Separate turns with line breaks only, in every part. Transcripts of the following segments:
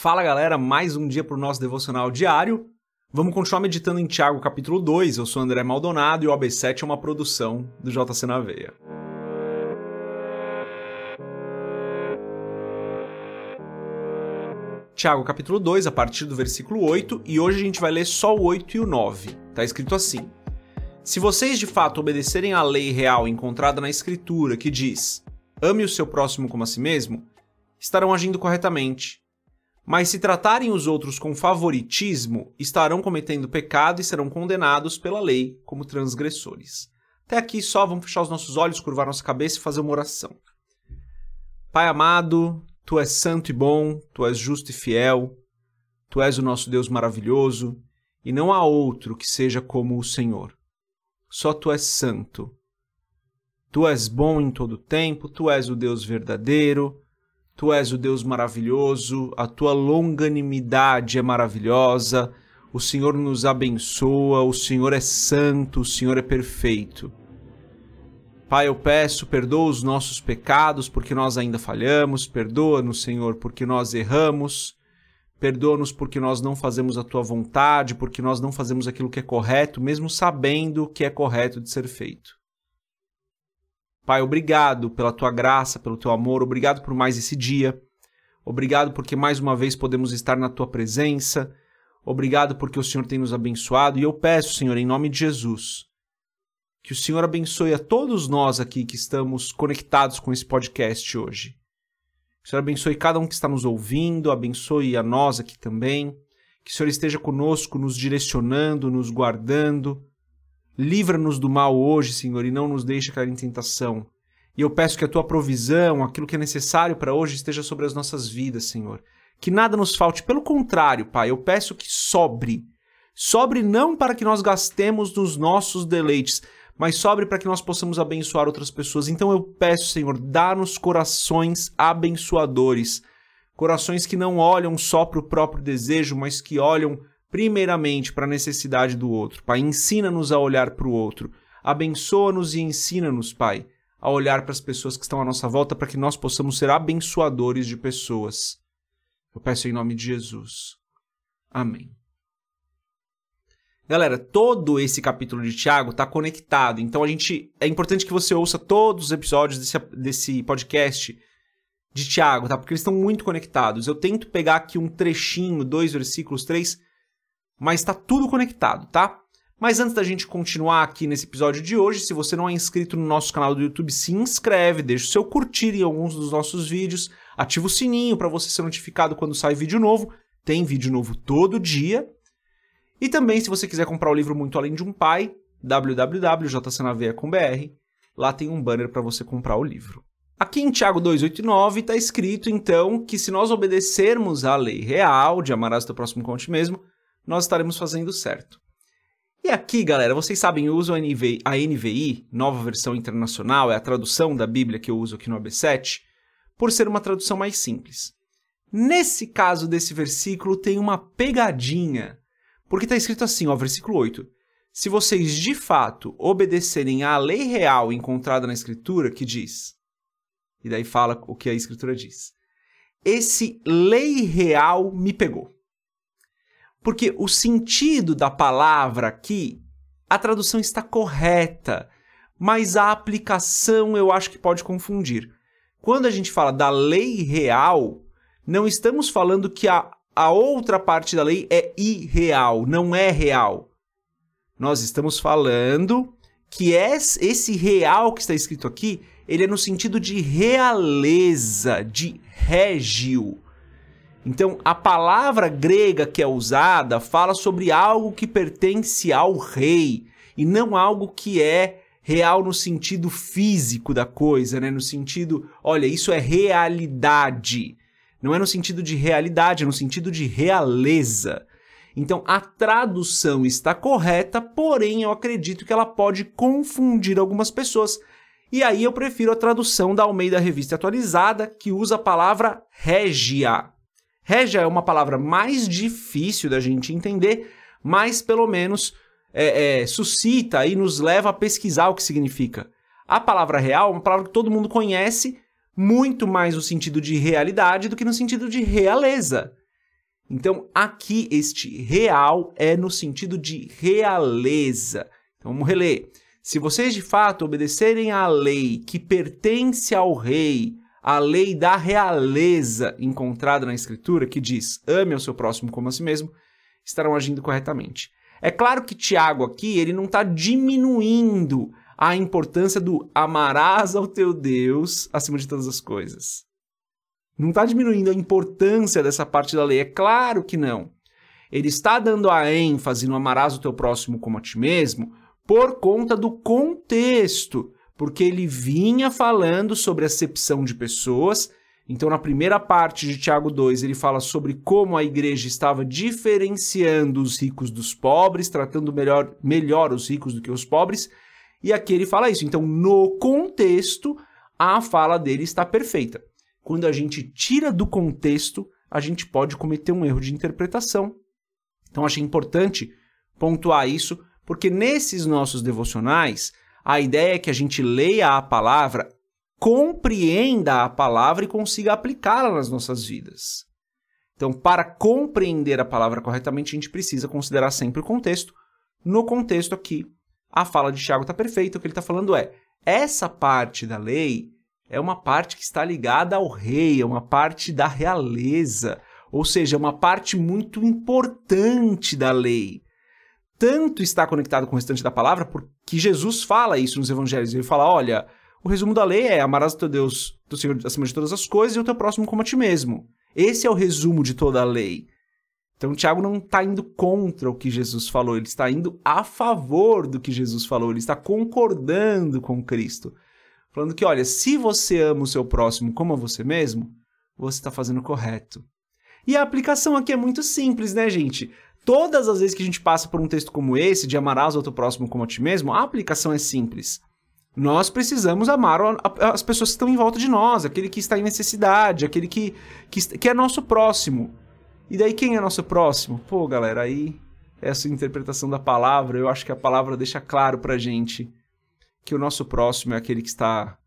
Fala galera, mais um dia para o nosso devocional diário. Vamos continuar meditando em Tiago capítulo 2. Eu sou André Maldonado e o AB7 é uma produção do JC na Veia. Tiago capítulo 2, a partir do versículo 8, e hoje a gente vai ler só o 8 e o 9. Tá escrito assim: Se vocês de fato obedecerem à lei real encontrada na Escritura, que diz: Ame o seu próximo como a si mesmo, estarão agindo corretamente mas se tratarem os outros com favoritismo, estarão cometendo pecado e serão condenados pela lei como transgressores. Até aqui só vamos fechar os nossos olhos, curvar nossa cabeça e fazer uma oração. Pai amado, tu és santo e bom, tu és justo e fiel, tu és o nosso Deus maravilhoso, e não há outro que seja como o Senhor. Só tu és santo. Tu és bom em todo tempo, tu és o Deus verdadeiro, Tu és o Deus maravilhoso, a tua longanimidade é maravilhosa, o Senhor nos abençoa, o Senhor é santo, o Senhor é perfeito. Pai, eu peço, perdoa os nossos pecados porque nós ainda falhamos, perdoa-nos, Senhor, porque nós erramos, perdoa-nos porque nós não fazemos a tua vontade, porque nós não fazemos aquilo que é correto, mesmo sabendo que é correto de ser feito. Pai, obrigado pela tua graça, pelo teu amor, obrigado por mais esse dia. Obrigado porque mais uma vez podemos estar na tua presença. Obrigado porque o Senhor tem nos abençoado e eu peço, Senhor, em nome de Jesus, que o Senhor abençoe a todos nós aqui que estamos conectados com esse podcast hoje. Que o Senhor abençoe cada um que está nos ouvindo, abençoe a nós aqui também. Que o Senhor esteja conosco, nos direcionando, nos guardando, Livra-nos do mal hoje, Senhor, e não nos deixe cair em tentação. E eu peço que a tua provisão, aquilo que é necessário para hoje, esteja sobre as nossas vidas, Senhor. Que nada nos falte, pelo contrário, Pai, eu peço que sobre. Sobre não para que nós gastemos nos nossos deleites, mas sobre para que nós possamos abençoar outras pessoas. Então eu peço, Senhor, dá-nos corações abençoadores. Corações que não olham só para o próprio desejo, mas que olham primeiramente para a necessidade do outro. Pai, ensina-nos a olhar para o outro. Abençoa-nos e ensina-nos, Pai, a olhar para as pessoas que estão à nossa volta para que nós possamos ser abençoadores de pessoas. Eu peço em nome de Jesus. Amém. Galera, todo esse capítulo de Tiago está conectado, então a gente é importante que você ouça todos os episódios desse, desse podcast de Tiago, tá? Porque eles estão muito conectados. Eu tento pegar aqui um trechinho, dois versículos, três, mas está tudo conectado, tá? Mas antes da gente continuar aqui nesse episódio de hoje, se você não é inscrito no nosso canal do YouTube, se inscreve, deixa o seu curtir em alguns dos nossos vídeos, ativa o sininho para você ser notificado quando sai vídeo novo. Tem vídeo novo todo dia. E também, se você quiser comprar o livro Muito Além de um Pai, www.jcnaveia.com.br, lá tem um banner para você comprar o livro. Aqui em Tiago 2,89 está escrito, então, que se nós obedecermos à lei real de amarás teu próximo como ti mesmo, nós estaremos fazendo certo. E aqui, galera, vocês sabem, eu uso a NVI, a NVI, nova versão internacional, é a tradução da Bíblia que eu uso aqui no AB7, por ser uma tradução mais simples. Nesse caso desse versículo tem uma pegadinha, porque está escrito assim, ó, versículo 8. Se vocês de fato obedecerem à lei real encontrada na Escritura, que diz. E daí fala o que a Escritura diz. Esse lei real me pegou. Porque o sentido da palavra aqui, a tradução está correta, mas a aplicação eu acho que pode confundir. Quando a gente fala da lei real, não estamos falando que a, a outra parte da lei é irreal, não é real. Nós estamos falando que esse real que está escrito aqui, ele é no sentido de realeza, de régio. Então, a palavra grega que é usada fala sobre algo que pertence ao rei e não algo que é real no sentido físico da coisa, né? No sentido, olha, isso é realidade. Não é no sentido de realidade, é no sentido de realeza. Então, a tradução está correta, porém eu acredito que ela pode confundir algumas pessoas. E aí eu prefiro a tradução da Almeida Revista Atualizada, que usa a palavra régia. Régia é uma palavra mais difícil da gente entender, mas pelo menos é, é, suscita e nos leva a pesquisar o que significa. A palavra real é uma palavra que todo mundo conhece, muito mais no sentido de realidade do que no sentido de realeza. Então, aqui, este real é no sentido de realeza. Então, vamos reler. Se vocês de fato obedecerem à lei que pertence ao rei, a lei da realeza encontrada na Escritura, que diz ame ao seu próximo como a si mesmo, estarão agindo corretamente. É claro que Tiago aqui ele não está diminuindo a importância do amarás ao teu Deus acima de todas as coisas. Não está diminuindo a importância dessa parte da lei, é claro que não. Ele está dando a ênfase no amarás o teu próximo como a ti mesmo por conta do contexto, porque ele vinha falando sobre acepção de pessoas. Então, na primeira parte de Tiago 2, ele fala sobre como a igreja estava diferenciando os ricos dos pobres, tratando melhor, melhor os ricos do que os pobres. E aqui ele fala isso. Então, no contexto, a fala dele está perfeita quando a gente tira do contexto, a gente pode cometer um erro de interpretação. Então achei importante pontuar isso, porque nesses nossos devocionais, a ideia é que a gente leia a palavra, compreenda a palavra e consiga aplicá-la nas nossas vidas. Então, para compreender a palavra corretamente, a gente precisa considerar sempre o contexto. No contexto aqui, a fala de Tiago está perfeita. O que ele está falando é: essa parte da lei é uma parte que está ligada ao rei, é uma parte da realeza, ou seja, é uma parte muito importante da lei. Tanto está conectado com o restante da palavra, porque Jesus fala isso nos evangelhos. Ele fala: olha, o resumo da lei é amarás o teu Deus, do Senhor acima de todas as coisas, e o teu próximo como a ti mesmo. Esse é o resumo de toda a lei. Então, Tiago não está indo contra o que Jesus falou, ele está indo a favor do que Jesus falou, ele está concordando com Cristo falando que, olha, se você ama o seu próximo como a você mesmo, você está fazendo correto. E a aplicação aqui é muito simples, né, gente? Todas as vezes que a gente passa por um texto como esse, de amarás o outro próximo como a ti mesmo, a aplicação é simples. Nós precisamos amar as pessoas que estão em volta de nós, aquele que está em necessidade, aquele que, que, que é nosso próximo. E daí quem é nosso próximo? Pô, galera, aí essa interpretação da palavra, eu acho que a palavra deixa claro pra gente que o nosso próximo é aquele que está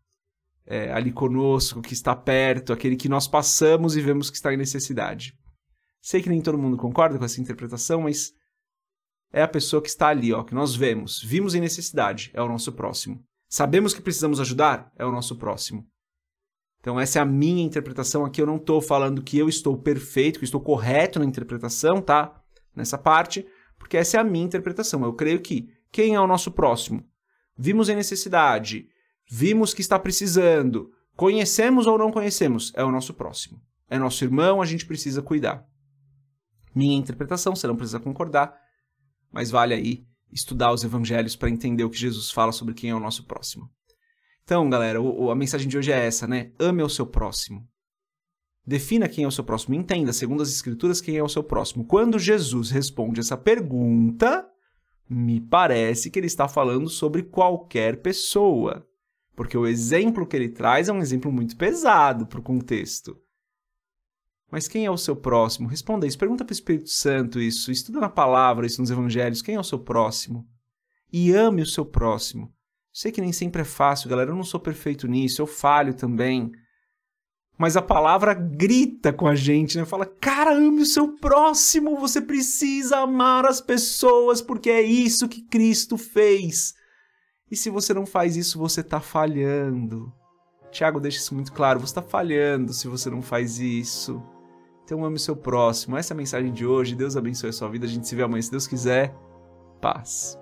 é, ali conosco, que está perto, aquele que nós passamos e vemos que está em necessidade. Sei que nem todo mundo concorda com essa interpretação, mas é a pessoa que está ali, ó, que nós vemos, vimos em necessidade, é o nosso próximo. Sabemos que precisamos ajudar, é o nosso próximo. Então essa é a minha interpretação. Aqui eu não estou falando que eu estou perfeito, que estou correto na interpretação, tá? Nessa parte, porque essa é a minha interpretação. Eu creio que quem é o nosso próximo? vimos em necessidade, vimos que está precisando, conhecemos ou não conhecemos, é o nosso próximo. É nosso irmão, a gente precisa cuidar. Minha interpretação, você não precisa concordar, mas vale aí estudar os evangelhos para entender o que Jesus fala sobre quem é o nosso próximo. Então, galera, o, a mensagem de hoje é essa, né? Ame o seu próximo. Defina quem é o seu próximo. Entenda, segundo as escrituras, quem é o seu próximo. Quando Jesus responde essa pergunta, me parece que ele está falando sobre qualquer pessoa, porque o exemplo que ele traz é um exemplo muito pesado para o contexto. Mas quem é o seu próximo? Responda isso. Pergunta para o Espírito Santo isso. Estuda na palavra isso nos evangelhos. Quem é o seu próximo? E ame o seu próximo. Sei que nem sempre é fácil, galera. Eu não sou perfeito nisso. Eu falho também mas a palavra grita com a gente, né? Fala, cara, ame o seu próximo, você precisa amar as pessoas, porque é isso que Cristo fez. E se você não faz isso, você está falhando. Tiago deixa isso muito claro, você está falhando se você não faz isso. Então ame o seu próximo. Essa é a mensagem de hoje. Deus abençoe a sua vida. A gente se vê amanhã, se Deus quiser. Paz.